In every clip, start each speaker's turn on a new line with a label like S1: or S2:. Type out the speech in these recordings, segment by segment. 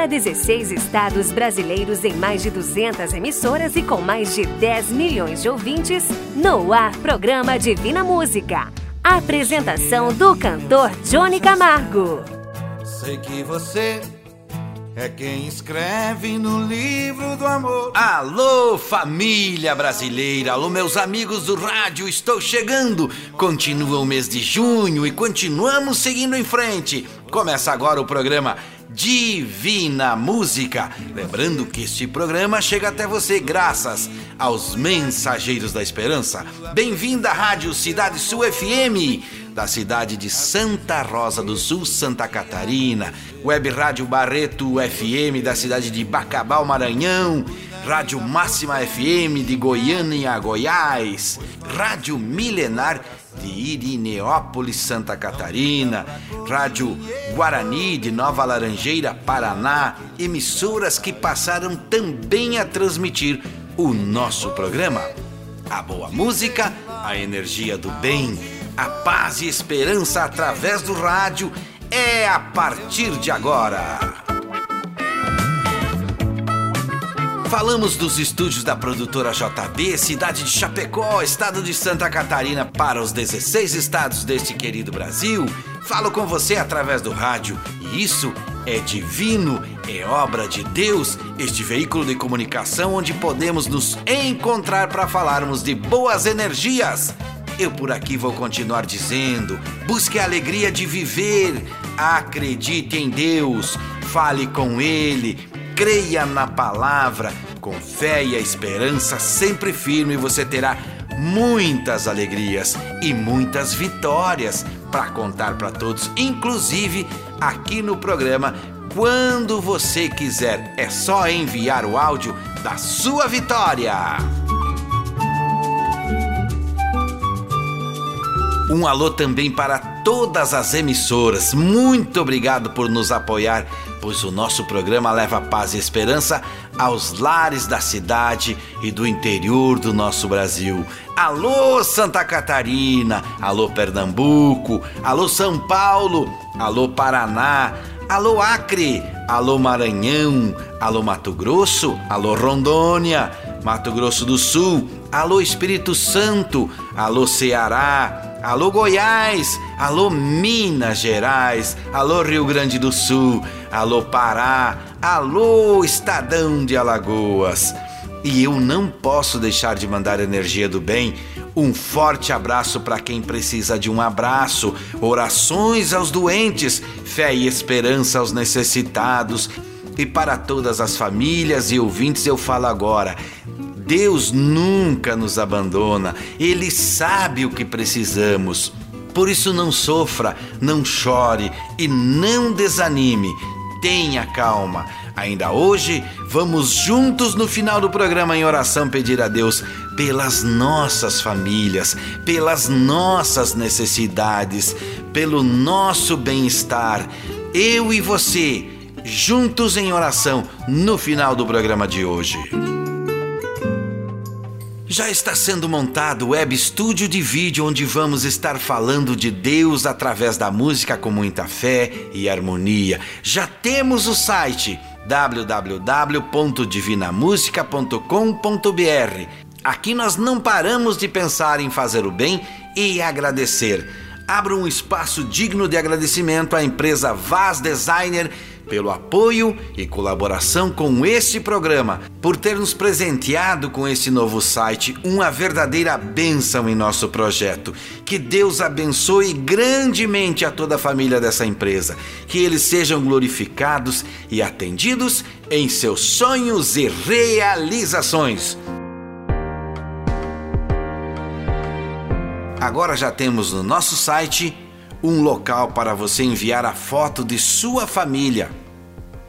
S1: para 16 estados brasileiros em mais de 200 emissoras e com mais de 10 milhões de ouvintes, no ar programa Divina Música. Apresentação do cantor Johnny Camargo.
S2: Sei que você é quem escreve no livro do amor. Alô, família brasileira! Alô, meus amigos do rádio, estou chegando! Continua o mês de junho e continuamos seguindo em frente. Começa agora o programa Divina Música. Lembrando que este programa chega até você graças aos Mensageiros da Esperança. Bem-vinda à Rádio Cidade Sul FM, da cidade de Santa Rosa do Sul, Santa Catarina. Web Rádio Barreto FM, da cidade de Bacabal, Maranhão. Rádio Máxima FM de Goiânia, Goiás. Rádio Milenar de Irineópolis, Santa Catarina, Rádio Guarani de Nova Laranjeira, Paraná, emissoras que passaram também a transmitir o nosso programa. A boa música, a energia do bem, a paz e esperança através do rádio é a partir de agora. Falamos dos estúdios da produtora JB, cidade de Chapecó, estado de Santa Catarina, para os 16 estados deste querido Brasil. Falo com você através do rádio e isso é divino, é obra de Deus, este veículo de comunicação onde podemos nos encontrar para falarmos de boas energias. Eu por aqui vou continuar dizendo: busque a alegria de viver, acredite em Deus, fale com Ele, creia na palavra, com fé e a esperança sempre firme, você terá muitas alegrias e muitas vitórias para contar para todos, inclusive aqui no programa. Quando você quiser, é só enviar o áudio da sua vitória. Um alô também para todas as emissoras. Muito obrigado por nos apoiar pois o nosso programa leva paz e esperança aos lares da cidade e do interior do nosso Brasil. Alô Santa Catarina, alô Pernambuco, alô São Paulo, alô Paraná, alô Acre, alô Maranhão, alô Mato Grosso, alô Rondônia, Mato Grosso do Sul, alô Espírito Santo, alô Ceará, Alô Goiás, alô Minas Gerais, alô Rio Grande do Sul, alô Pará, alô Estadão de Alagoas. E eu não posso deixar de mandar energia do bem. Um forte abraço para quem precisa de um abraço, orações aos doentes, fé e esperança aos necessitados. E para todas as famílias e ouvintes eu falo agora: Deus nunca nos abandona, Ele sabe o que precisamos. Por isso, não sofra, não chore e não desanime. Tenha calma. Ainda hoje, vamos juntos no final do programa em oração pedir a Deus pelas nossas famílias, pelas nossas necessidades, pelo nosso bem-estar. Eu e você, juntos em oração no final do programa de hoje. Já está sendo montado o web estúdio de vídeo onde vamos estar falando de Deus através da música com muita fé e harmonia. Já temos o site www.divinamusica.com.br. Aqui nós não paramos de pensar em fazer o bem e agradecer. Abra um espaço digno de agradecimento à empresa Vaz Designer pelo apoio e colaboração com este programa, por ter nos presenteado com esse novo site, uma verdadeira bênção em nosso projeto. Que Deus abençoe grandemente a toda a família dessa empresa, que eles sejam glorificados e atendidos em seus sonhos e realizações. Agora já temos no nosso site um local para você enviar a foto de sua família.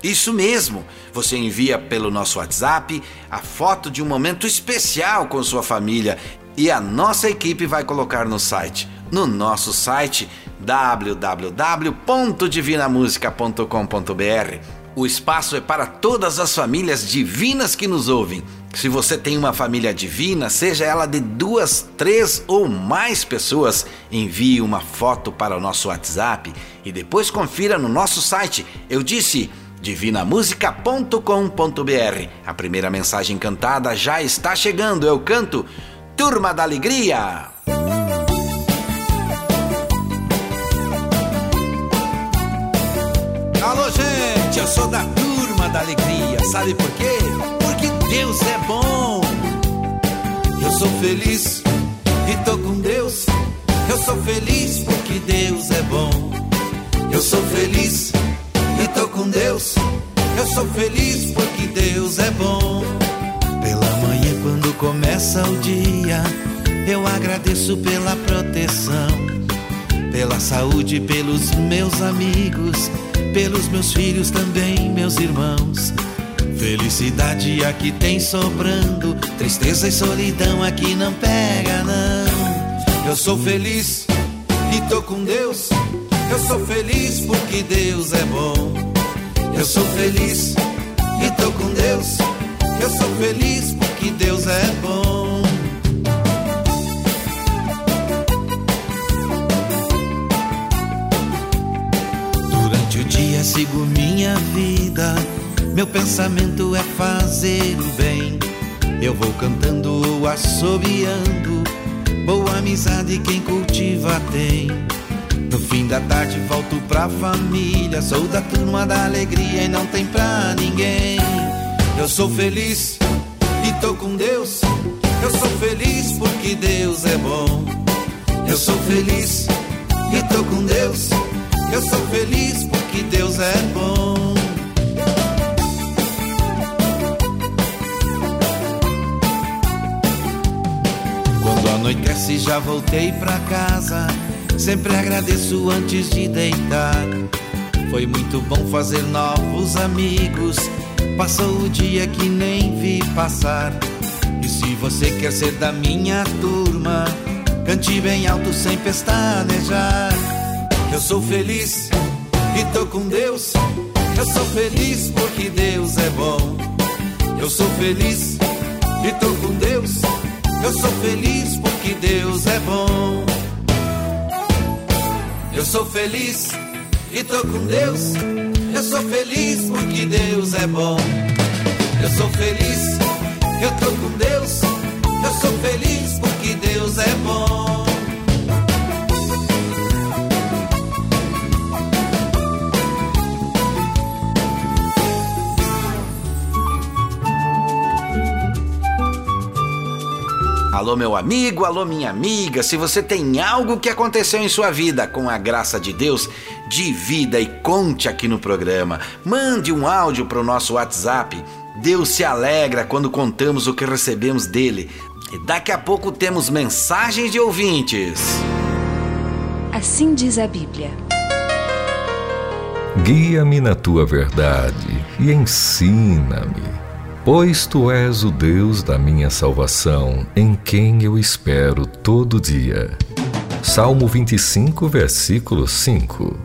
S2: Isso mesmo, você envia pelo nosso WhatsApp a foto de um momento especial com sua família e a nossa equipe vai colocar no site. No nosso site www.divinamusica.com.br. O espaço é para todas as famílias divinas que nos ouvem. Se você tem uma família divina, seja ela de duas, três ou mais pessoas, envie uma foto para o nosso WhatsApp e depois confira no nosso site. Eu disse
S3: divinamusica.com.br. A primeira mensagem cantada já está chegando. Eu canto Turma da Alegria. Alô, gente, eu sou da Turma da Alegria. Sabe por quê? Porque Deus é bom. Eu sou feliz e tô com Deus. Eu sou feliz porque Deus é bom. Eu sou feliz com Deus. Eu sou feliz porque Deus é bom. Pela manhã, quando começa o dia, eu agradeço pela proteção, pela saúde, pelos meus amigos, pelos meus filhos também, meus irmãos. Felicidade aqui tem sobrando, tristeza e solidão aqui não pega, não. Eu sou feliz e tô com Deus. Eu sou feliz porque Deus é bom. Eu sou feliz e tô com Deus. Eu sou feliz porque Deus é bom. Durante o dia sigo minha vida. Meu pensamento é fazer o bem. Eu vou cantando ou assobiando. Boa amizade quem cultiva tem. No fim da tarde volto pra família. Sou da turma da alegria e não tem pra ninguém. Eu sou feliz e tô com Deus. Eu sou feliz porque Deus é bom. Eu sou feliz e tô com Deus. Eu sou feliz porque Deus é bom. Quando anoitece já voltei pra casa. Sempre agradeço antes de deitar. Foi muito bom fazer novos amigos. Passou o dia que nem vi passar. E se você quer ser da minha turma, cante bem alto sem pestanejar. Eu sou feliz e tô com Deus. Eu sou feliz porque Deus é bom. Eu sou feliz e tô com Deus. Eu sou feliz porque Deus é bom. Eu sou feliz e tô com Deus. Eu sou feliz porque Deus é bom. Eu sou feliz, eu tô com Deus. Eu sou feliz porque Deus é bom. Alô, meu amigo, alô, minha amiga. Se você tem algo que aconteceu em sua vida, com a graça de Deus, divida e conte aqui no programa. Mande um áudio para o nosso WhatsApp. Deus se alegra quando contamos o que recebemos dele. E daqui a pouco temos mensagens de ouvintes.
S4: Assim diz a Bíblia.
S5: Guia-me na tua verdade e ensina-me Pois tu és o Deus da minha salvação, em quem eu espero todo dia. Salmo 25, versículo 5.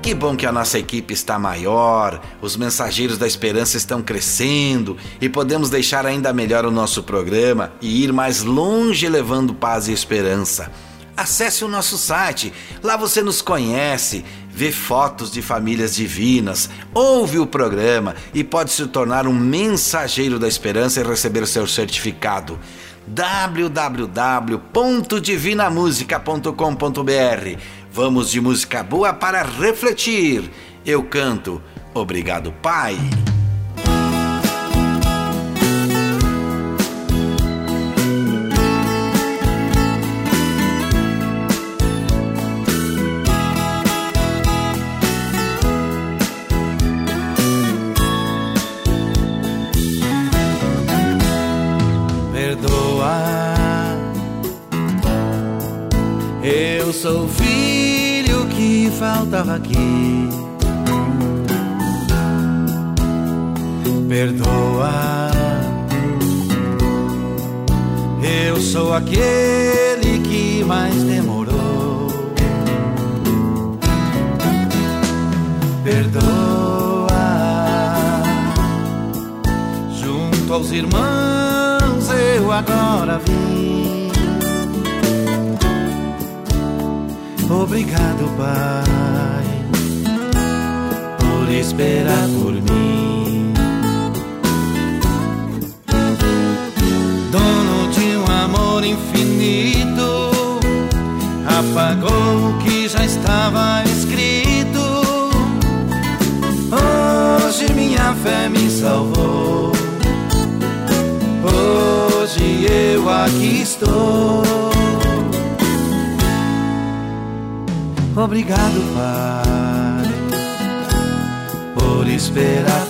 S3: Que bom que a nossa equipe está maior, os mensageiros da esperança estão crescendo e podemos deixar ainda melhor o nosso programa e ir mais longe levando paz e esperança. Acesse o nosso site, lá você nos conhece, vê fotos de famílias divinas, ouve o programa e pode se tornar um mensageiro da esperança e receber o seu certificado www.divinamusica.com.br. Vamos de música boa para refletir. Eu canto Obrigado, Pai.
S6: Faltava aqui. Perdoa. Eu sou aquele que mais demorou. Perdoa. Junto aos irmãos eu agora vim. Obrigado, Pai.
S3: esperar por mim. Dono de um amor infinito, apagou o que já estava escrito. Hoje minha fé me salvou. Hoje eu aqui estou. Obrigado, Pai, por esperar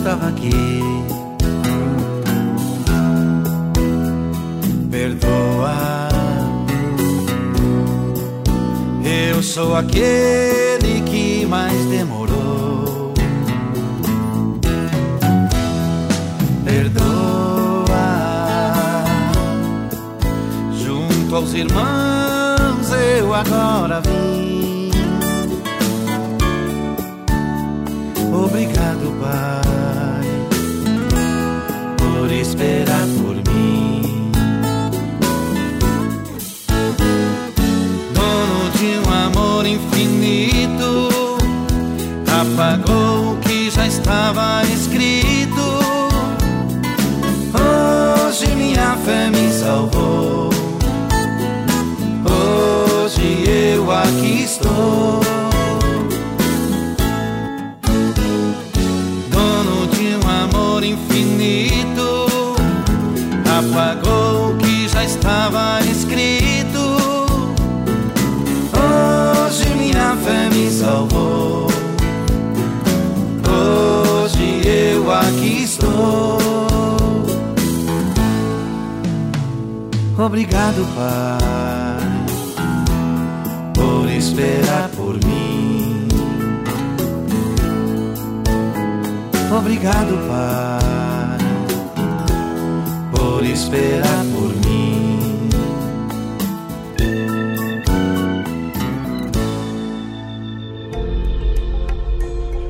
S3: que faltava aqui. Perdoa, eu sou aquele que mais demorou. Perdoa, junto aos irmãos eu agora vim. Obrigado, Pai, por esperar por mim. Dono de um amor infinito, apagou o que já estava escrito. Hoje minha fé me salvou. Hoje eu aqui estou. Obrigado, Pai, por esperar por mim. Obrigado, Pai, por esperar por mim.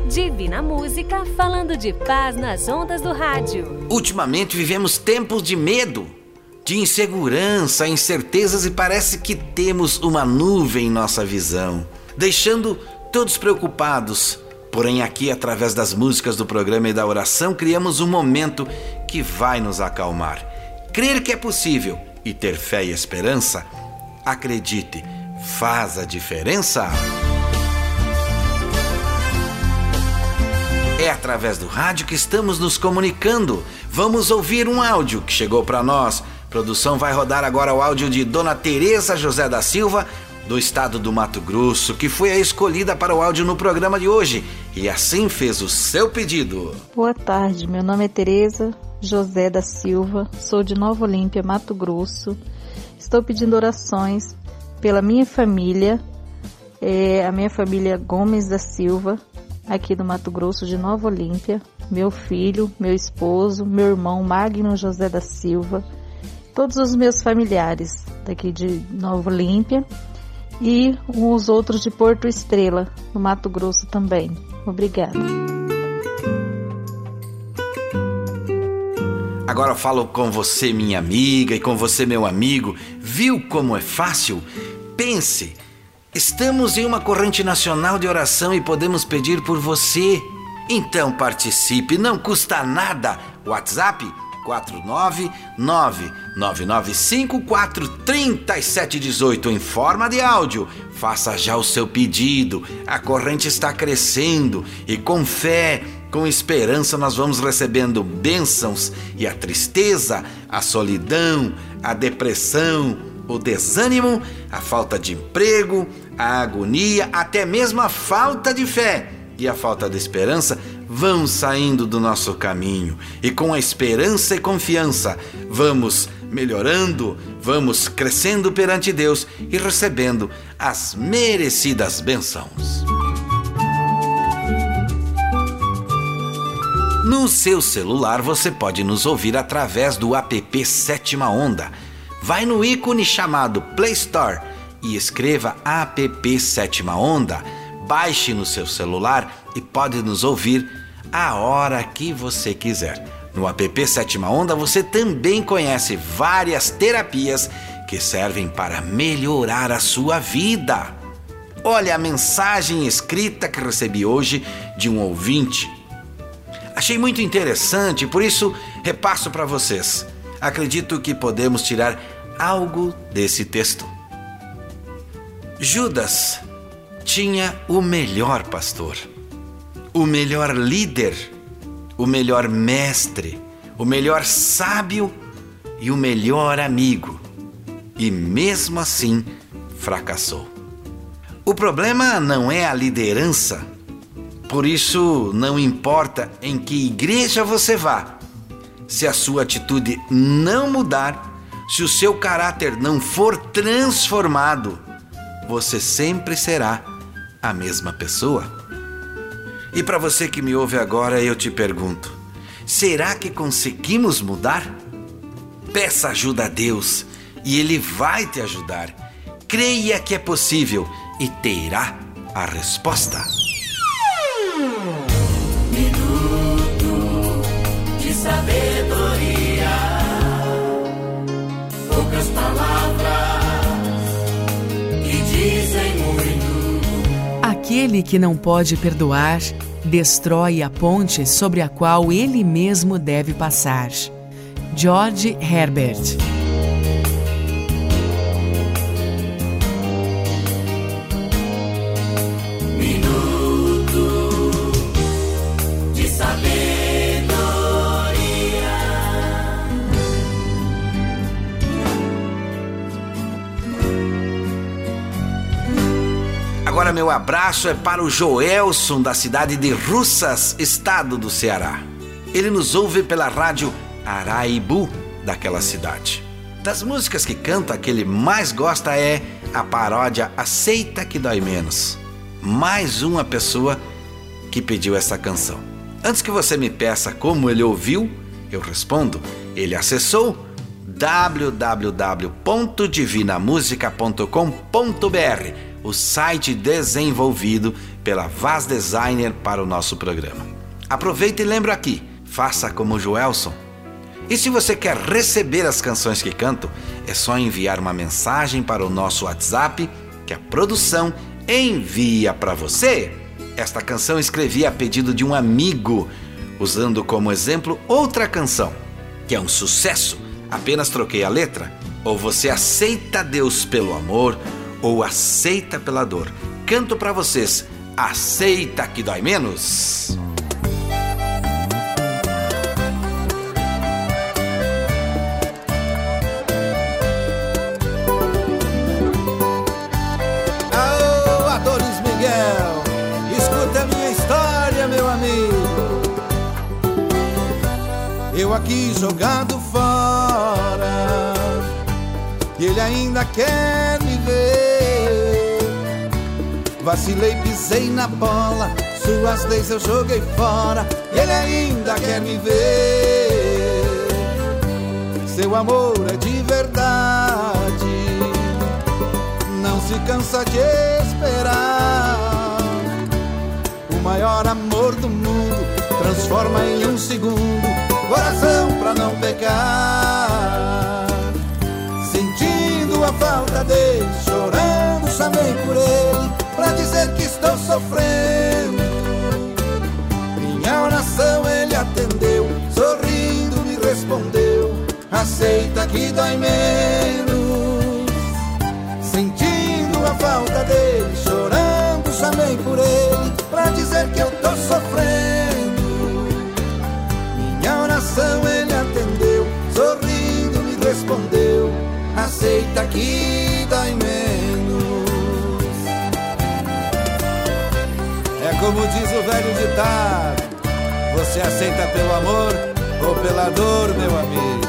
S1: Divina Música falando de paz nas ondas do rádio.
S2: Ultimamente vivemos tempos de medo, de insegurança, incertezas e parece que temos uma nuvem em nossa visão, deixando todos preocupados Porém, aqui, através das músicas do programa e da oração, criamos um momento que vai nos acalmar. Crer que é possível e ter fé e esperança, acredite, faz a diferença. É através do rádio que estamos nos comunicando. Vamos ouvir um áudio que chegou para nós. Produção vai rodar agora o áudio de Dona Teresa José da Silva, do estado do Mato Grosso, que foi a escolhida para o áudio no programa de hoje e assim fez o seu pedido.
S7: Boa tarde, meu nome é Tereza José da Silva, sou de Nova Olímpia, Mato Grosso. Estou pedindo orações pela minha família, é, a minha família Gomes da Silva, aqui do Mato Grosso de Nova Olímpia, meu filho, meu esposo, meu irmão Magno José da Silva, todos os meus familiares daqui de Nova Olímpia e os outros de Porto Estrela, no Mato Grosso também. Obrigada.
S2: Agora falo com você, minha amiga, e com você, meu amigo. Viu como é fácil? Pense, estamos em uma corrente nacional de oração e podemos pedir por você. Então participe, não custa nada. WhatsApp 49995433718 em forma de áudio. Faça já o seu pedido. A corrente está crescendo e com fé, com esperança nós vamos recebendo bênçãos e a tristeza, a solidão, a depressão, o desânimo, a falta de emprego, a agonia, até mesmo a falta de fé e a falta de esperança vão saindo do nosso caminho e com a esperança e confiança vamos melhorando, vamos crescendo perante Deus e recebendo as merecidas bênçãos. No seu celular você pode nos ouvir através do app Sétima Onda. Vai no ícone chamado Play Store e escreva app Sétima Onda. Baixe no seu celular e pode nos ouvir a hora que você quiser. No app Sétima Onda você também conhece várias terapias que servem para melhorar a sua vida. Olha a mensagem escrita que recebi hoje de um ouvinte Achei muito interessante, por isso repasso para vocês. Acredito que podemos tirar algo desse texto. Judas tinha o melhor pastor, o melhor líder, o melhor mestre, o melhor sábio e o melhor amigo. E mesmo assim fracassou. O problema não é a liderança por isso, não importa em que igreja você vá, se a sua atitude não mudar, se o seu caráter não for transformado, você sempre será a mesma pessoa. E para você que me ouve agora, eu te pergunto: será que conseguimos mudar? Peça ajuda a Deus e Ele vai te ajudar. Creia que é possível e terá a resposta.
S8: Aquele que não pode perdoar destrói a ponte sobre a qual ele mesmo deve passar. George Herbert
S2: meu abraço é para o Joelson da cidade de Russas, estado do Ceará. Ele nos ouve pela rádio Araibu daquela cidade. Das músicas que canta, a que ele mais gosta é a paródia Aceita que Dói Menos. Mais uma pessoa que pediu essa canção. Antes que você me peça como ele ouviu, eu respondo: ele acessou www.divinamusica.com.br o site desenvolvido pela Vaz Designer para o nosso programa. Aproveita e lembra aqui, faça como Joelson. E se você quer receber as canções que canto, é só enviar uma mensagem para o nosso WhatsApp que a produção envia para você. Esta canção escrevi a pedido de um amigo, usando como exemplo outra canção, que é um sucesso, apenas troquei a letra. Ou você aceita Deus pelo amor, ou aceita pela dor. Canto para vocês. Aceita que dói menos.
S3: Aô, Adonis Miguel, escuta a minha história, meu amigo. Eu aqui jogado fora, e ele ainda quer. Vacilei, pisei na bola, suas leis eu joguei fora, ele ainda quer me ver. Seu amor é de verdade não se cansa de esperar. O maior amor do mundo transforma em um segundo coração pra não pecar. Sentindo a falta dele, chorando, chamei por ele pra dizer que estou sofrendo. Minha oração ele atendeu, sorrindo me respondeu: Aceita que dói menos. Sentindo a falta dele, chorando, chamei por ele pra dizer que eu tô sofrendo. Minha oração ele atendeu, sorrindo me respondeu: Aceita que velho ditado: Você aceita pelo amor ou pela dor, meu amigo?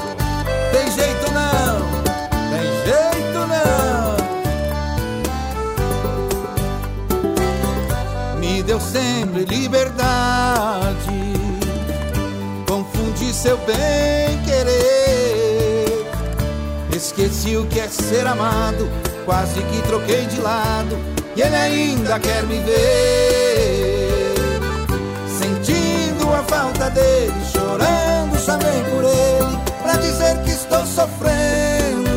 S3: Tem jeito não, tem jeito não me deu sempre liberdade. de seu bem querer. Esqueci o que é ser amado, quase que troquei de lado, e ele ainda quer me ver. Falta dele, chorando, chamei por ele, pra dizer que estou sofrendo.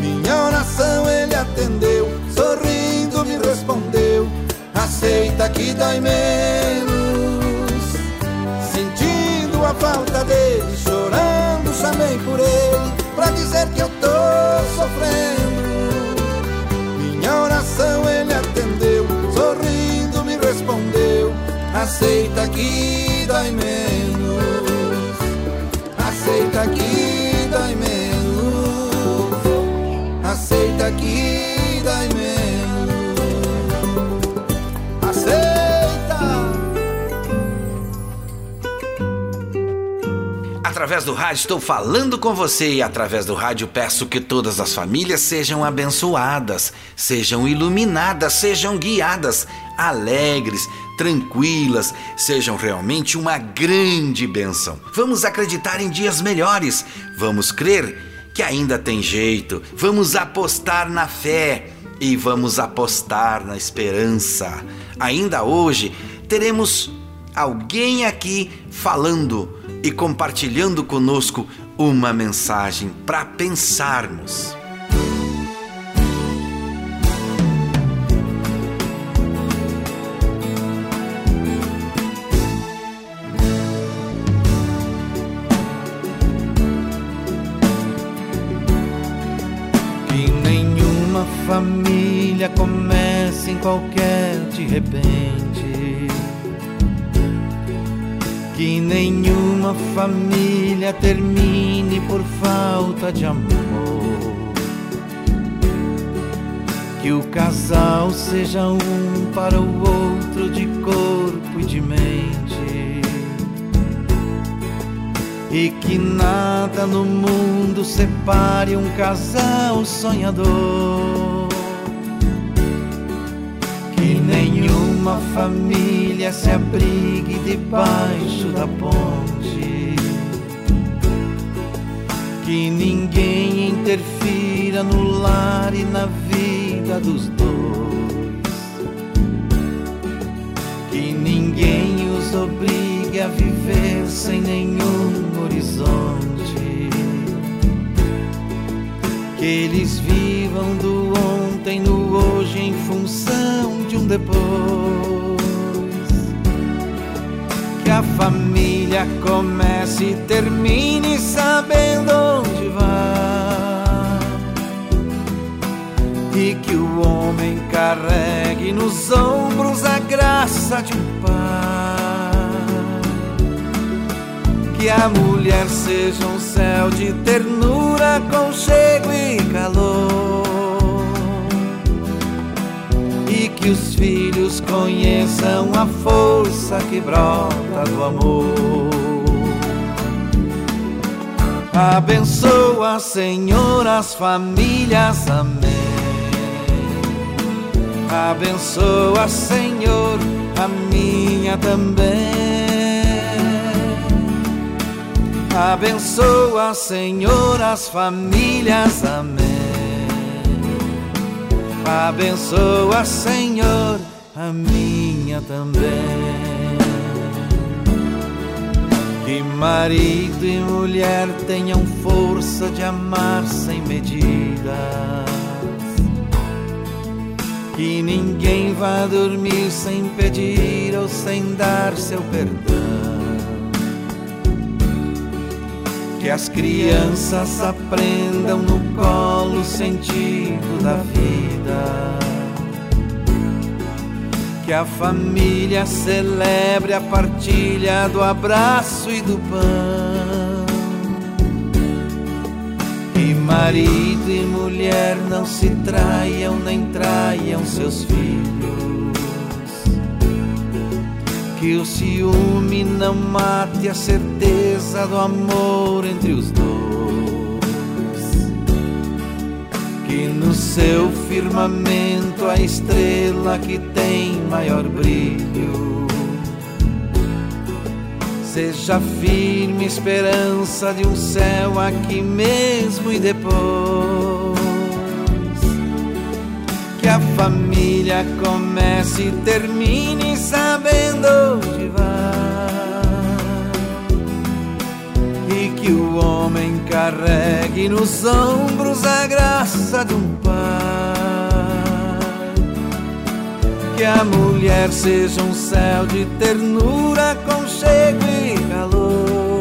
S3: Minha oração ele atendeu, sorrindo me respondeu: Aceita que dói menos a falta dele, chorando chamei por ele pra dizer que eu tô sofrendo. Aceita que dói menos, aceita que dói menos, aceita que dói menos.
S2: Através do rádio estou falando com você e através do rádio peço que todas as famílias sejam abençoadas, sejam iluminadas, sejam guiadas, alegres, tranquilas, sejam realmente uma grande bênção. Vamos acreditar em dias melhores, vamos crer que ainda tem jeito, vamos apostar na fé e vamos apostar na esperança. Ainda hoje teremos alguém aqui falando e compartilhando conosco uma mensagem para pensarmos.
S3: Que nenhuma família comece em qualquer de repente que nenhuma família termine por falta de amor. Que o casal seja um para o outro de corpo e de mente. E que nada no mundo separe um casal sonhador que nenhuma família se abrigue debaixo da ponte, que ninguém interfira no lar e na vida dos dois, que ninguém os obrigue a viver sem nenhum horizonte, que eles vivam do ontem no hoje em função depois. Que a família comece e termine sabendo onde vai. E que o homem carregue nos ombros a graça de um pai. Que a mulher seja um céu de ternura, conchego e calor que os filhos conheçam a força que brota do amor. Abençoa, Senhor, as famílias, amém. Abençoa, Senhor, a minha também. Abençoa, Senhor, as famílias, amém. Abençoa, Senhor, a minha também. Que marido e mulher tenham força de amar sem medidas. Que ninguém vá dormir sem pedir ou sem dar seu perdão que as crianças aprendam no colo o sentido da vida. Que a família celebre a partilha do abraço e do pão. Que marido e mulher não se traiam nem traiam seus filhos que o ciúme não mate a certeza do amor entre os dois. Que no seu firmamento a estrela que tem maior brilho Seja firme esperança de um céu aqui mesmo e depois que a família comece e termine sabendo e que o homem carregue nos ombros a graça de um pai que a mulher seja um céu de ternura, conchego e calor.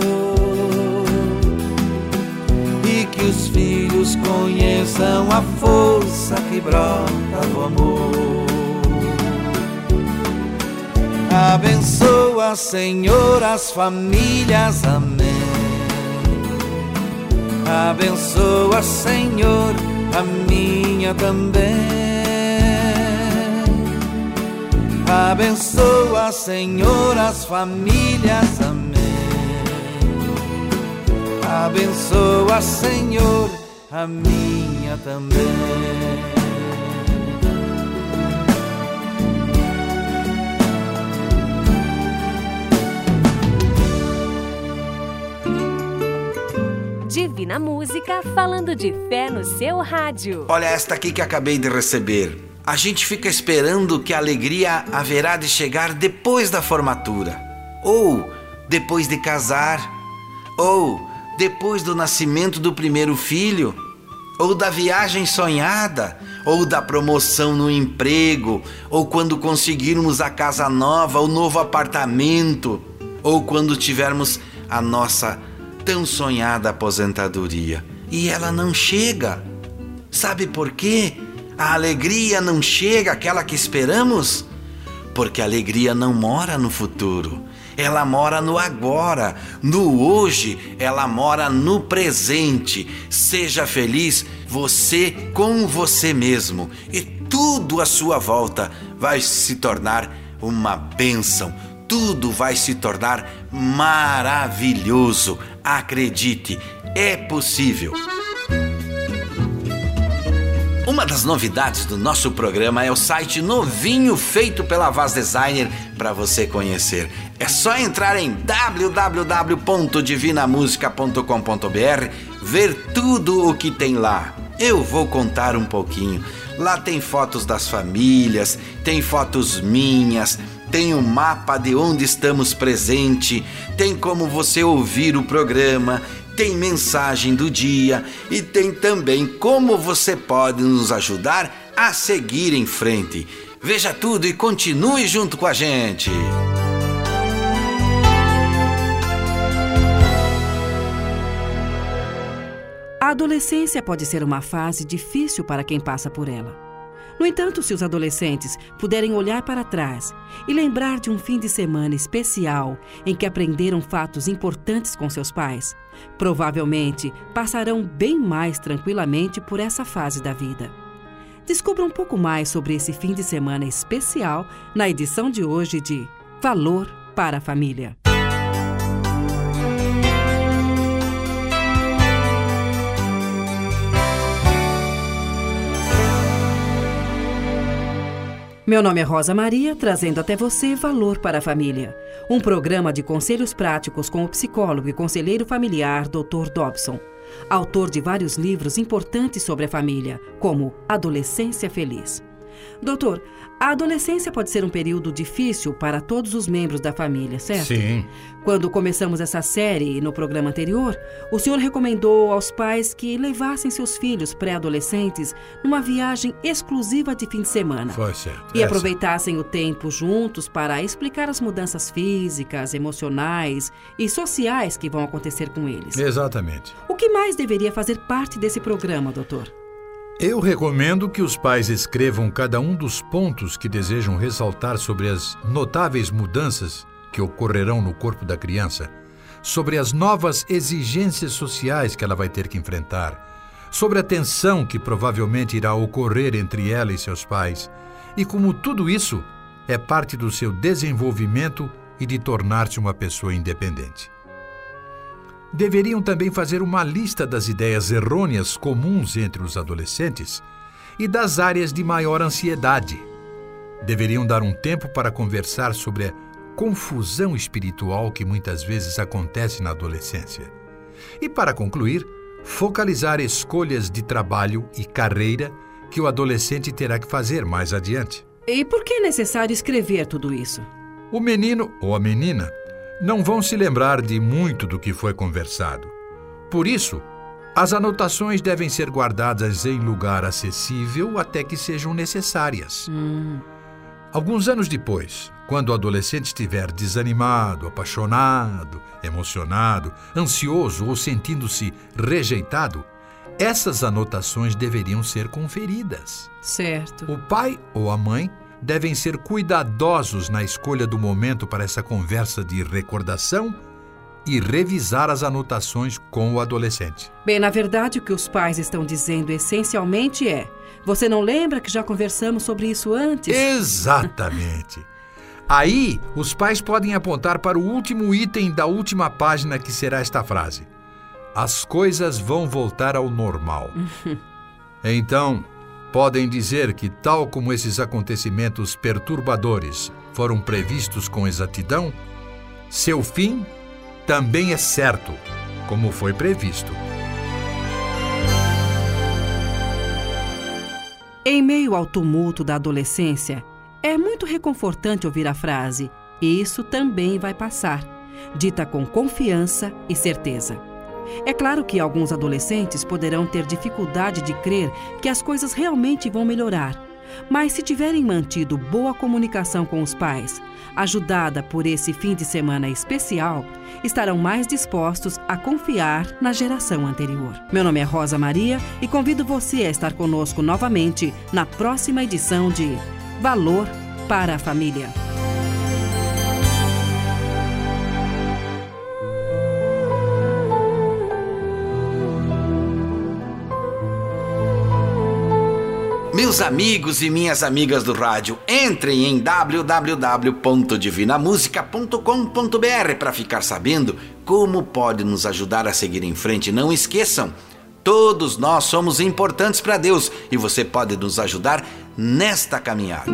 S3: E que os filhos conheçam a força que brota do amor. Abençoa, Senhor, as famílias, amém. Abençoa, Senhor, a minha também. Abençoa, Senhor, as famílias, amém. Abençoa, Senhor, a minha também.
S1: Divina Música falando de fé no seu rádio.
S2: Olha esta aqui que acabei de receber. A gente fica esperando que a alegria haverá de chegar depois da formatura, ou depois de casar, ou depois do nascimento do primeiro filho, ou da viagem sonhada, ou da promoção no emprego, ou quando conseguirmos a casa nova, o novo apartamento, ou quando tivermos a nossa tão sonhada aposentadoria. E ela não chega. Sabe por quê? A alegria não chega aquela que esperamos? Porque a alegria não mora no futuro, ela mora no agora, no hoje, ela mora no presente. Seja feliz você com você mesmo e tudo à sua volta vai se tornar uma bênção, tudo vai se tornar maravilhoso. Acredite, é possível. Uma das novidades do nosso programa é o site novinho feito pela Vaz Designer para você conhecer. É só entrar em www.divinamusica.com.br, ver tudo o que tem lá. Eu vou contar um pouquinho. Lá tem fotos das famílias, tem fotos minhas, tem o um mapa de onde estamos presente, tem como você ouvir o programa, tem mensagem do dia e tem também como você pode nos ajudar a seguir em frente. Veja tudo e continue junto com a gente.
S9: A adolescência pode ser uma fase difícil para quem passa por ela. No entanto, se os adolescentes puderem olhar para trás e lembrar de um fim de semana especial em que aprenderam fatos importantes com seus pais, provavelmente passarão bem mais tranquilamente por essa fase da vida. Descubra um pouco mais sobre esse fim de semana especial na edição de hoje de Valor para a Família. Meu nome é Rosa Maria, trazendo até você Valor para a Família, um programa de conselhos práticos com o psicólogo e conselheiro familiar Dr. Dobson, autor de vários livros importantes sobre a família, como Adolescência Feliz. Doutor, a adolescência pode ser um período difícil para todos os membros da família, certo?
S10: Sim.
S9: Quando começamos essa série no programa anterior, o senhor recomendou aos pais que levassem seus filhos pré-adolescentes numa viagem exclusiva de fim de semana.
S10: Foi certo.
S9: E Essa. aproveitassem o tempo juntos para explicar as mudanças físicas, emocionais e sociais que vão acontecer com eles.
S10: Exatamente.
S9: O que mais deveria fazer parte desse programa, doutor?
S10: Eu recomendo que os pais escrevam cada um dos pontos que desejam ressaltar sobre as notáveis mudanças que ocorrerão no corpo da criança, sobre as novas exigências sociais que ela vai ter que enfrentar, sobre a tensão que provavelmente irá ocorrer entre ela e seus pais, e como tudo isso é parte do seu desenvolvimento e de tornar-se uma pessoa independente deveriam também fazer uma lista das ideias errôneas comuns entre os adolescentes e das áreas de maior ansiedade. Deveriam dar um tempo para conversar sobre confusão espiritual que muitas vezes acontece na adolescência. E para concluir, focalizar escolhas de trabalho e carreira que o adolescente terá que fazer mais adiante.
S9: E por que é necessário escrever tudo isso?
S10: O menino ou a menina não vão se lembrar de muito do que foi conversado. Por isso, as anotações devem ser guardadas em lugar acessível até que sejam necessárias.
S9: Hum.
S10: Alguns anos depois, quando o adolescente estiver desanimado, apaixonado, emocionado, ansioso ou sentindo-se rejeitado, essas anotações deveriam ser conferidas.
S9: Certo.
S10: O pai ou a mãe devem ser cuidadosos na escolha do momento para essa conversa de recordação e revisar as anotações com o adolescente.
S9: Bem, na verdade, o que os pais estão dizendo essencialmente é: você não lembra que já conversamos sobre isso antes?
S10: Exatamente. Aí, os pais podem apontar para o último item da última página que será esta frase: As coisas vão voltar ao normal. então, podem dizer que, tal como esses acontecimentos perturbadores foram previstos com exatidão, seu fim também é certo, como foi previsto.
S9: Em meio ao tumulto da adolescência, é muito reconfortante ouvir a frase: Isso também vai passar, dita com confiança e certeza. É claro que alguns adolescentes poderão ter dificuldade de crer que as coisas realmente vão melhorar, mas se tiverem mantido boa comunicação com os pais, ajudada por esse fim de semana especial, estarão mais dispostos a confiar na geração anterior. Meu nome é Rosa Maria e convido você a estar conosco novamente na próxima edição de Valor para a Família.
S2: Meus amigos e minhas amigas do rádio, entrem em www.divinamusica.com.br para ficar sabendo como pode nos ajudar a seguir em frente. Não esqueçam, todos nós somos importantes para Deus e você pode nos ajudar nesta caminhada.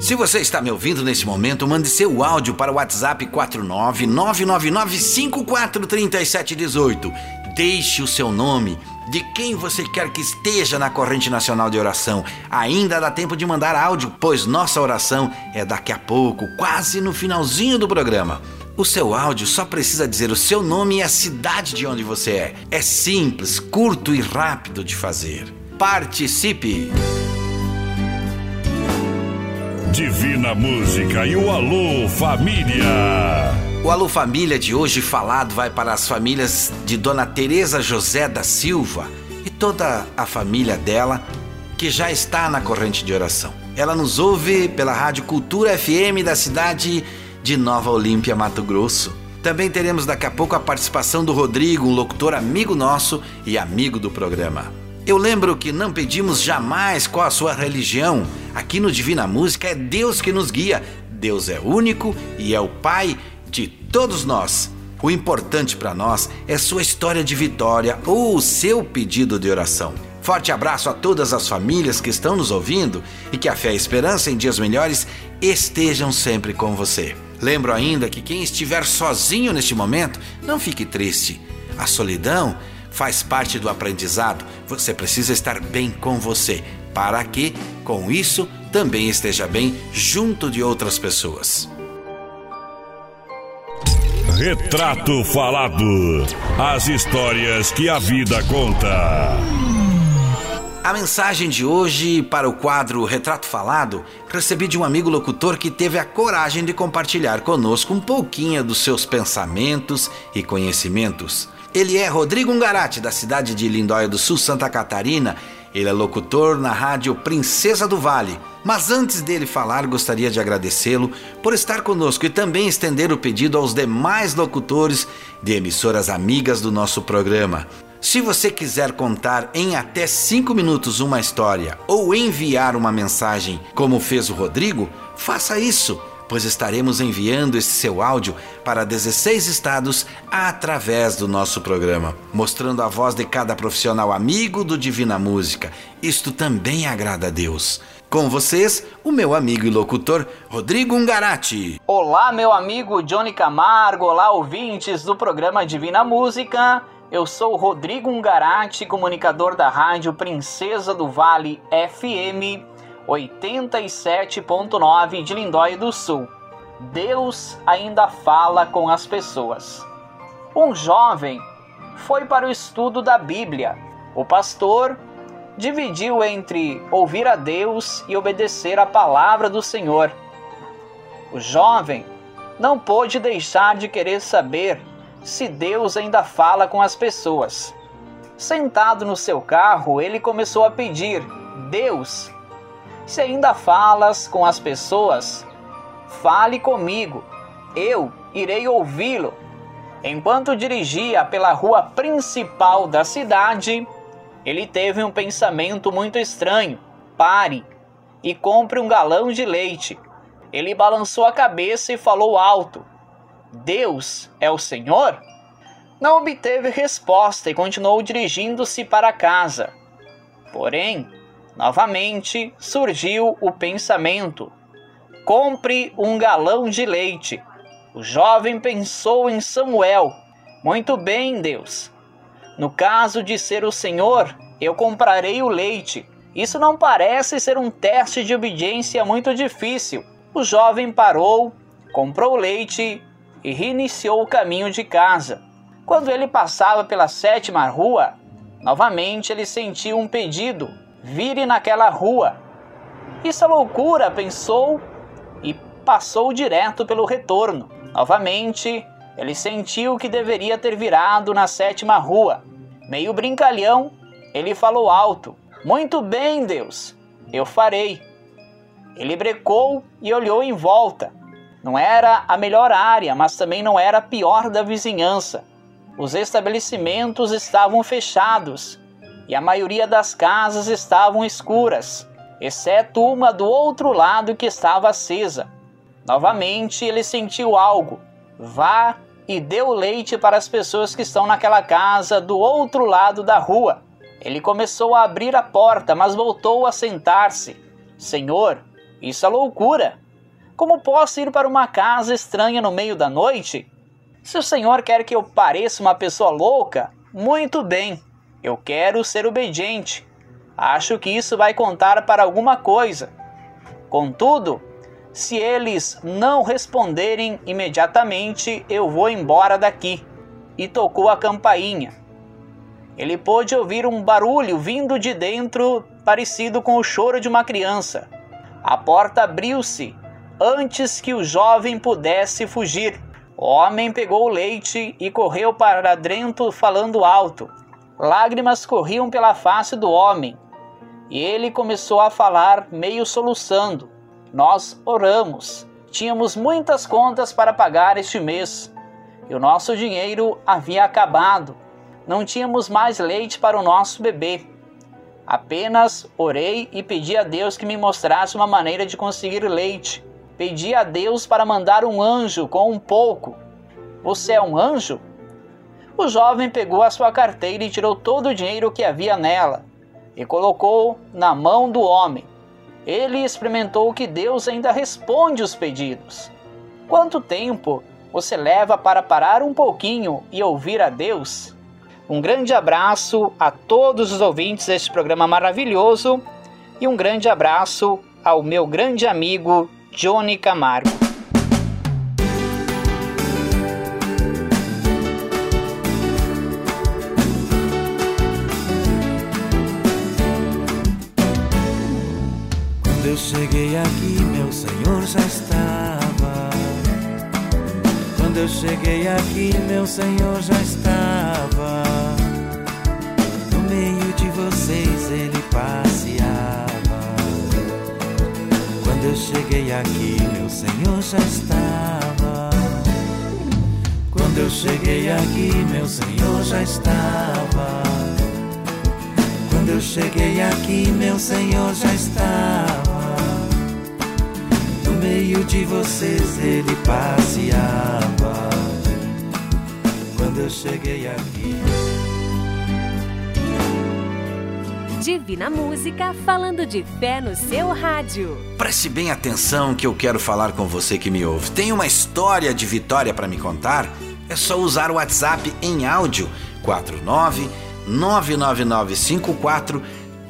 S2: Se você está me ouvindo nesse momento, mande seu áudio para o WhatsApp 49999543718. Deixe o seu nome, de quem você quer que esteja na corrente nacional de oração. Ainda dá tempo de mandar áudio, pois nossa oração é daqui a pouco, quase no finalzinho do programa. O seu áudio só precisa dizer o seu nome e a cidade de onde você é. É simples, curto e rápido de fazer. Participe!
S11: Divina Música e o Alô Família.
S2: O Alô Família de hoje falado vai para as famílias de Dona Teresa José da Silva e toda a família dela que já está na corrente de oração. Ela nos ouve pela Rádio Cultura FM da cidade de Nova Olímpia, Mato Grosso. Também teremos daqui a pouco a participação do Rodrigo, um locutor amigo nosso e amigo do programa. Eu lembro que não pedimos jamais qual a sua religião. Aqui no Divina Música é Deus que nos guia. Deus é único e é o Pai de todos nós. O importante para nós é sua história de vitória ou o seu pedido de oração. Forte abraço a todas as famílias que estão nos ouvindo e que a fé e a esperança em dias melhores estejam sempre com você. Lembro ainda que quem estiver sozinho neste momento, não fique triste. A solidão faz parte do aprendizado. Você precisa estar bem com você, para que, com isso, também esteja bem junto de outras pessoas.
S11: Retrato Falado. As histórias que a vida conta.
S2: A mensagem de hoje para o quadro Retrato Falado recebi de um amigo locutor que teve a coragem de compartilhar conosco um pouquinho dos seus pensamentos e conhecimentos. Ele é Rodrigo Ungarati, da cidade de Lindóia do Sul, Santa Catarina. Ele é locutor na rádio Princesa do Vale. Mas antes dele falar, gostaria de agradecê-lo por estar conosco e também estender o pedido aos demais locutores de emissoras amigas do nosso programa. Se você quiser contar em até cinco minutos uma história ou enviar uma mensagem, como fez o Rodrigo, faça isso. Pois estaremos enviando esse seu áudio para 16 estados através do nosso programa, mostrando a voz de cada profissional amigo do Divina Música. Isto também agrada a Deus. Com vocês, o meu amigo e locutor Rodrigo Ungarati.
S12: Olá, meu amigo Johnny Camargo, olá, ouvintes do programa Divina Música. Eu sou Rodrigo Ungarati, comunicador da rádio Princesa do Vale FM 87.9 de Lindóia do Sul. Deus ainda fala com as pessoas. Um jovem foi para o estudo da Bíblia. O pastor dividiu entre ouvir a Deus e obedecer a palavra do Senhor. O jovem não pôde deixar de querer saber se Deus ainda fala com as pessoas. Sentado no seu carro, ele começou a pedir: Deus, se ainda falas com as pessoas, fale comigo, eu irei ouvi-lo. Enquanto dirigia pela rua principal da cidade, ele teve um pensamento muito estranho. Pare e compre um galão de leite. Ele balançou a cabeça e falou alto: Deus é o Senhor? Não obteve resposta e continuou dirigindo-se para casa. Porém, novamente surgiu o pensamento: compre um galão de leite. O jovem pensou em Samuel. Muito bem, Deus. No caso de ser o Senhor, eu comprarei o leite. Isso não parece ser um teste de obediência muito difícil. O jovem parou, comprou o leite e reiniciou o caminho de casa. Quando ele passava pela sétima rua, novamente ele sentiu um pedido: vire naquela rua. Isso é loucura, pensou e passou direto pelo retorno. Novamente, ele sentiu que deveria ter virado na sétima rua. Meio brincalhão, ele falou alto: Muito bem, Deus, eu farei. Ele brecou e olhou em volta. Não era a melhor área, mas também não era a pior da vizinhança. Os estabelecimentos estavam fechados e a maioria das casas estavam escuras, exceto uma do outro lado que estava acesa. Novamente ele sentiu algo. Vá e dê o leite para as pessoas que estão naquela casa do outro lado da rua. Ele começou a abrir a porta, mas voltou a sentar-se. Senhor, isso é loucura. Como posso ir para uma casa estranha no meio da noite? Se o Senhor quer que eu pareça uma pessoa louca, muito bem, eu quero ser obediente. Acho que isso vai contar para alguma coisa. Contudo, se eles não responderem imediatamente, eu vou embora daqui. E tocou a campainha. Ele pôde ouvir um barulho vindo de dentro, parecido com o choro de uma criança. A porta abriu-se antes que o jovem pudesse fugir. O homem pegou o leite e correu para dentro falando alto. Lágrimas corriam pela face do homem e ele começou a falar meio soluçando. Nós oramos. Tínhamos muitas contas para pagar este mês e o nosso dinheiro havia acabado. Não tínhamos mais leite para o nosso bebê. Apenas orei e pedi a Deus que me mostrasse uma maneira de conseguir leite. Pedi a Deus para mandar um anjo com um pouco. Você é um anjo? O jovem pegou a sua carteira e tirou todo o dinheiro que havia nela e colocou na mão do homem. Ele experimentou que Deus ainda responde os pedidos. Quanto tempo você leva para parar um pouquinho e ouvir a Deus? Um grande abraço a todos os ouvintes deste programa maravilhoso e um grande abraço ao meu grande amigo Johnny Camargo.
S13: Quando eu cheguei aqui, meu Senhor já estava. Quando eu cheguei aqui, meu Senhor já estava. No meio de vocês ele passeava. Quando eu cheguei aqui, meu Senhor já estava. Quando eu cheguei aqui, meu Senhor já estava. Quando eu cheguei aqui, meu Senhor já estava. Meio de vocês ele passeava. Quando eu cheguei aqui.
S1: Divina Música falando de fé no seu rádio.
S2: Preste bem atenção que eu quero falar com você que me ouve. Tem uma história de vitória para me contar? É só usar o WhatsApp em áudio 49 99954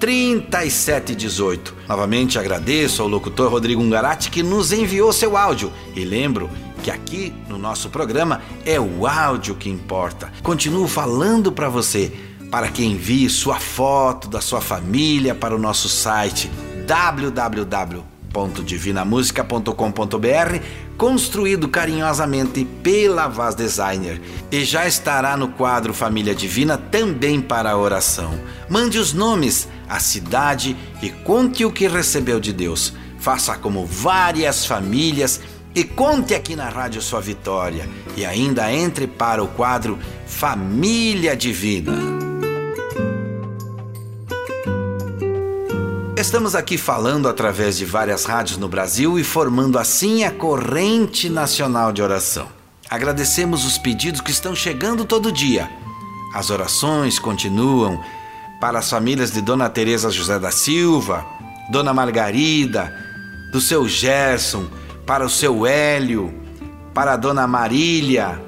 S2: 3718. Novamente agradeço ao locutor Rodrigo Ungarati que nos enviou seu áudio e lembro que aqui no nosso programa é o áudio que importa. Continuo falando para você para que envie sua foto da sua família para o nosso site www.divinamusica.com.br, construído carinhosamente pela Vaz Designer. E já estará no quadro Família Divina também para a oração. Mande os nomes, a cidade e conte o que recebeu de Deus. Faça como várias famílias e conte aqui na rádio sua vitória. E ainda entre para o quadro Família Divina. Estamos aqui falando através de várias rádios no Brasil e formando assim a corrente nacional de oração. Agradecemos os pedidos que estão chegando todo dia. As orações continuam para as famílias de Dona Teresa José da Silva, Dona Margarida, do seu Gerson, para o seu Hélio, para a Dona Marília,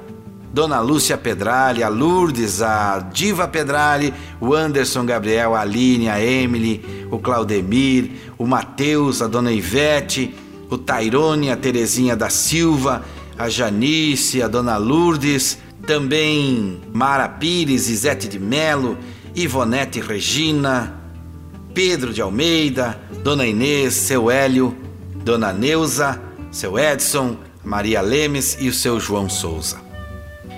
S2: Dona Lúcia Pedrali, a Lourdes, a Diva Pedrali, o Anderson Gabriel, a Aline, a Emily, o Claudemir, o Matheus, a Dona Ivete, o Tairone, a Terezinha da Silva, a Janice, a Dona Lourdes, também Mara Pires, Isete de Melo, Ivonete Regina, Pedro de Almeida, Dona Inês, seu Hélio, Dona Neuza, seu Edson, Maria Lemes e o seu João Souza.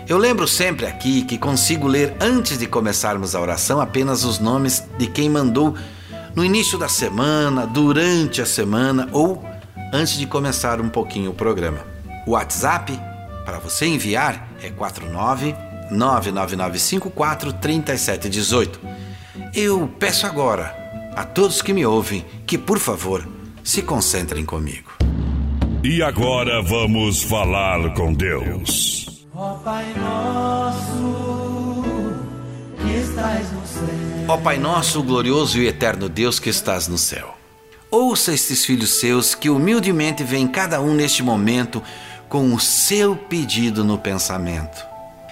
S2: Eu lembro sempre aqui que consigo ler antes de começarmos a oração apenas os nomes de quem mandou no início da semana, durante a semana ou antes de começar um pouquinho o programa. O WhatsApp para você enviar é 49 99954 3718. Eu peço agora a todos que me ouvem que, por favor, se concentrem comigo.
S11: E agora vamos falar com Deus.
S13: Ó Pai nosso, que estás no céu.
S2: Ó Pai nosso, glorioso e eterno Deus que estás no céu. Ouça estes filhos seus que humildemente vêm cada um neste momento com o seu pedido no pensamento.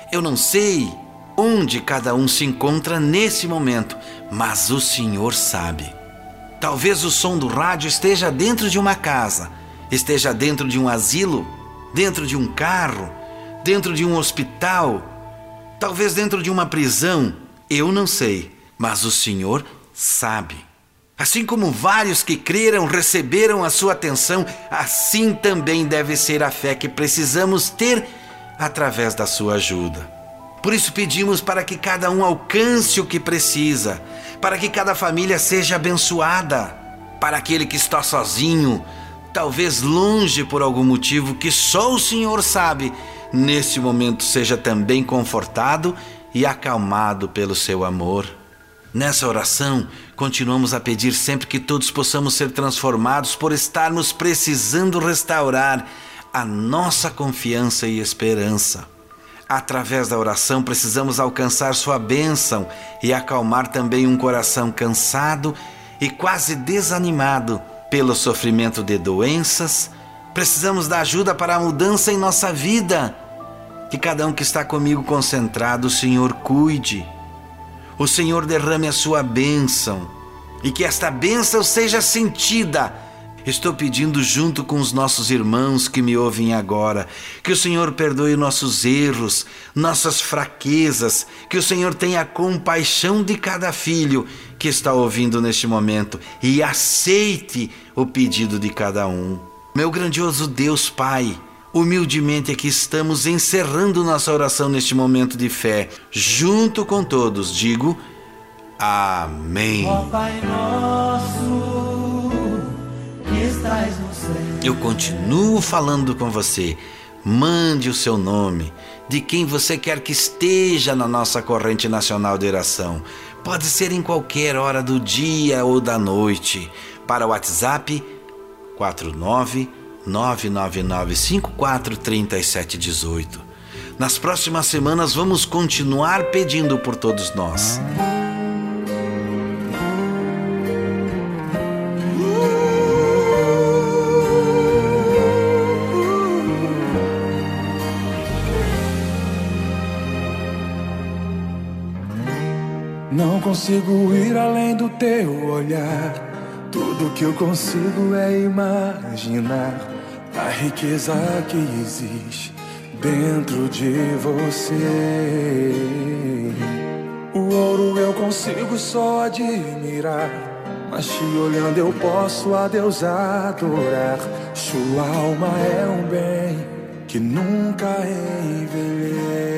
S2: Eu não sei onde cada um se encontra nesse momento, mas o Senhor sabe. Talvez o som do rádio esteja dentro de uma casa, esteja dentro de um asilo, dentro de um carro, dentro de um hospital, talvez dentro de uma prisão, eu não sei, mas o Senhor sabe. Assim como vários que creram receberam a sua atenção, assim também deve ser a fé que precisamos ter através da sua ajuda. Por isso pedimos para que cada um alcance o que precisa, para que cada família seja abençoada, para aquele que está sozinho, talvez longe por algum motivo que só o Senhor sabe, nesse momento seja também confortado e acalmado pelo seu amor. Nessa oração, continuamos a pedir sempre que todos possamos ser transformados por estarmos precisando restaurar a nossa confiança e esperança. Através da oração, precisamos alcançar Sua bênção e acalmar também um coração cansado e quase desanimado pelo sofrimento de doenças, Precisamos da ajuda para a mudança em nossa vida. Que cada um que está comigo concentrado, o Senhor cuide. O Senhor derrame a sua bênção e que esta bênção seja sentida. Estou pedindo junto com os nossos irmãos que me ouvem agora, que o Senhor perdoe nossos erros, nossas fraquezas, que o Senhor tenha compaixão de cada filho que está ouvindo neste momento e aceite o pedido de cada um. Meu grandioso Deus Pai, humildemente aqui estamos encerrando nossa oração neste momento de fé. Junto com todos, digo Amém.
S13: Ó Pai nosso, que estás no céu.
S2: Eu continuo falando com você. Mande o seu nome, de quem você quer que esteja na nossa corrente nacional de oração. Pode ser em qualquer hora do dia ou da noite. Para o WhatsApp 49 999 543718. Nas próximas semanas vamos continuar pedindo por todos nós.
S14: Não consigo ir além do teu olhar. Tudo que eu consigo é imaginar a riqueza que existe dentro de você. O ouro eu consigo só admirar, mas te olhando eu posso a Deus adorar. Sua alma é um bem que nunca envelhecerá.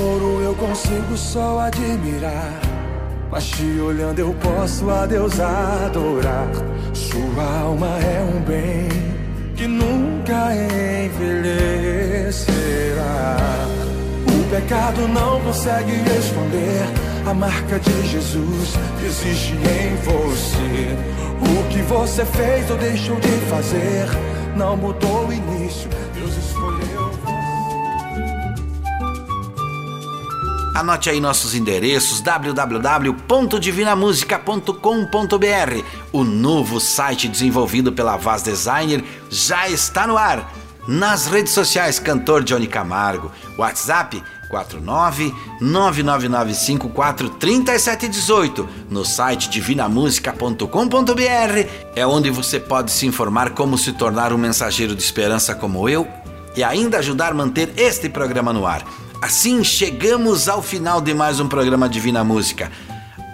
S14: Ouro eu consigo só admirar. Mas te olhando eu posso a Deus adorar. Sua alma é um bem que nunca envelhecerá. O pecado não consegue esconder a marca de Jesus existe em você. O que você fez ou deixou de fazer não mudou o início.
S2: Anote aí nossos endereços www.divinamusica.com.br. O novo site desenvolvido pela Vaz Designer já está no ar. Nas redes sociais Cantor Johnny Camargo, WhatsApp 49999543718. No site divinamusica.com.br é onde você pode se informar como se tornar um mensageiro de esperança como eu e ainda ajudar a manter este programa no ar. Assim chegamos ao final de mais um programa Divina Música.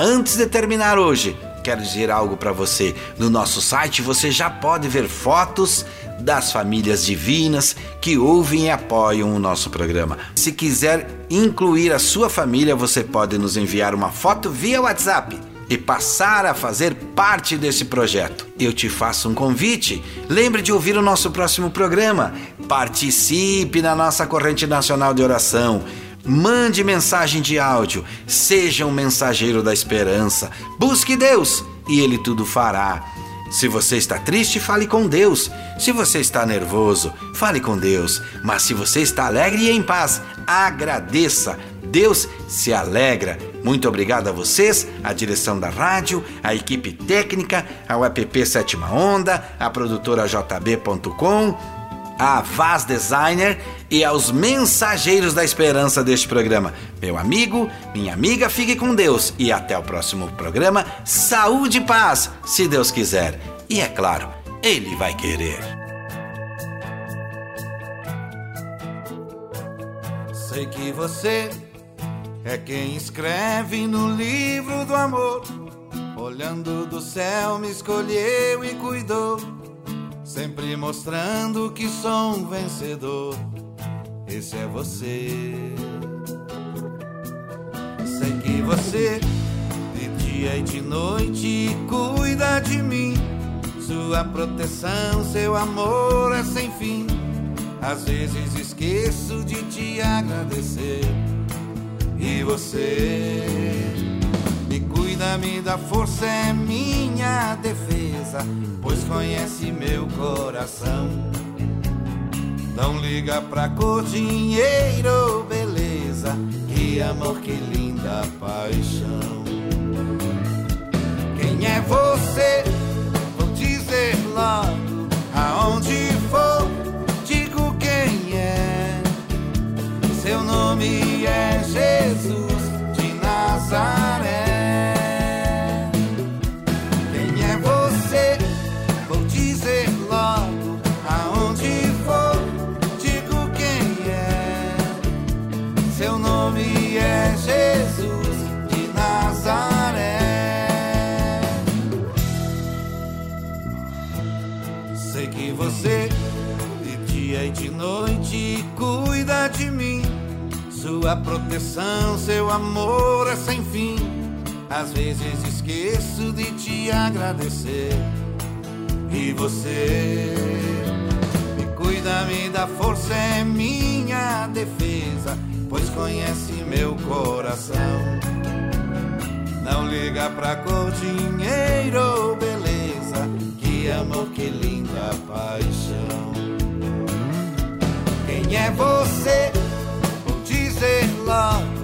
S2: Antes de terminar hoje, quero dizer algo para você. No nosso site você já pode ver fotos das famílias divinas que ouvem e apoiam o nosso programa. Se quiser incluir a sua família, você pode nos enviar uma foto via WhatsApp e passar a fazer parte desse projeto. Eu te faço um convite. Lembre de ouvir o nosso próximo programa. Participe na nossa corrente nacional de oração. Mande mensagem de áudio. Seja um mensageiro da esperança. Busque Deus e Ele tudo fará. Se você está triste, fale com Deus. Se você está nervoso, fale com Deus. Mas se você está alegre e em paz, agradeça. Deus se alegra. Muito obrigado a vocês, a direção da rádio, a equipe técnica, ao app Sétima Onda, a produtora JB.com, a Vaz Designer e aos mensageiros da esperança deste programa. Meu amigo, minha amiga, fique com Deus e até o próximo programa. Saúde e paz, se Deus quiser. E é claro, Ele vai querer.
S3: Sei que você é quem escreve no livro do amor. Olhando do céu, me escolheu e cuidou, sempre mostrando que sou um vencedor. Esse é você. Sei que você, de dia e de noite, cuida de mim. Sua proteção, seu amor é sem fim. Às vezes esqueço de te agradecer. E você me cuida, me dá força, é minha defesa, pois conhece meu coração. Não liga pra cor, dinheiro, beleza, que amor, que linda paixão. Quem é você? Vou dizer logo aonde for. Digo quem é. Seu nome é Jesus de Nazaré. Sua proteção, seu amor é sem fim. Às vezes esqueço de te agradecer. E você me cuida, me dá força, é minha defesa, pois conhece meu coração. Não liga pra cor, dinheiro ou beleza, que amor, que linda paixão. Quem é você? Vou dizer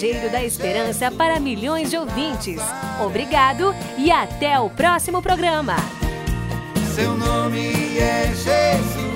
S1: mensageiro da esperança para milhões de ouvintes. Obrigado e até o próximo programa.
S3: Seu nome é Jesus.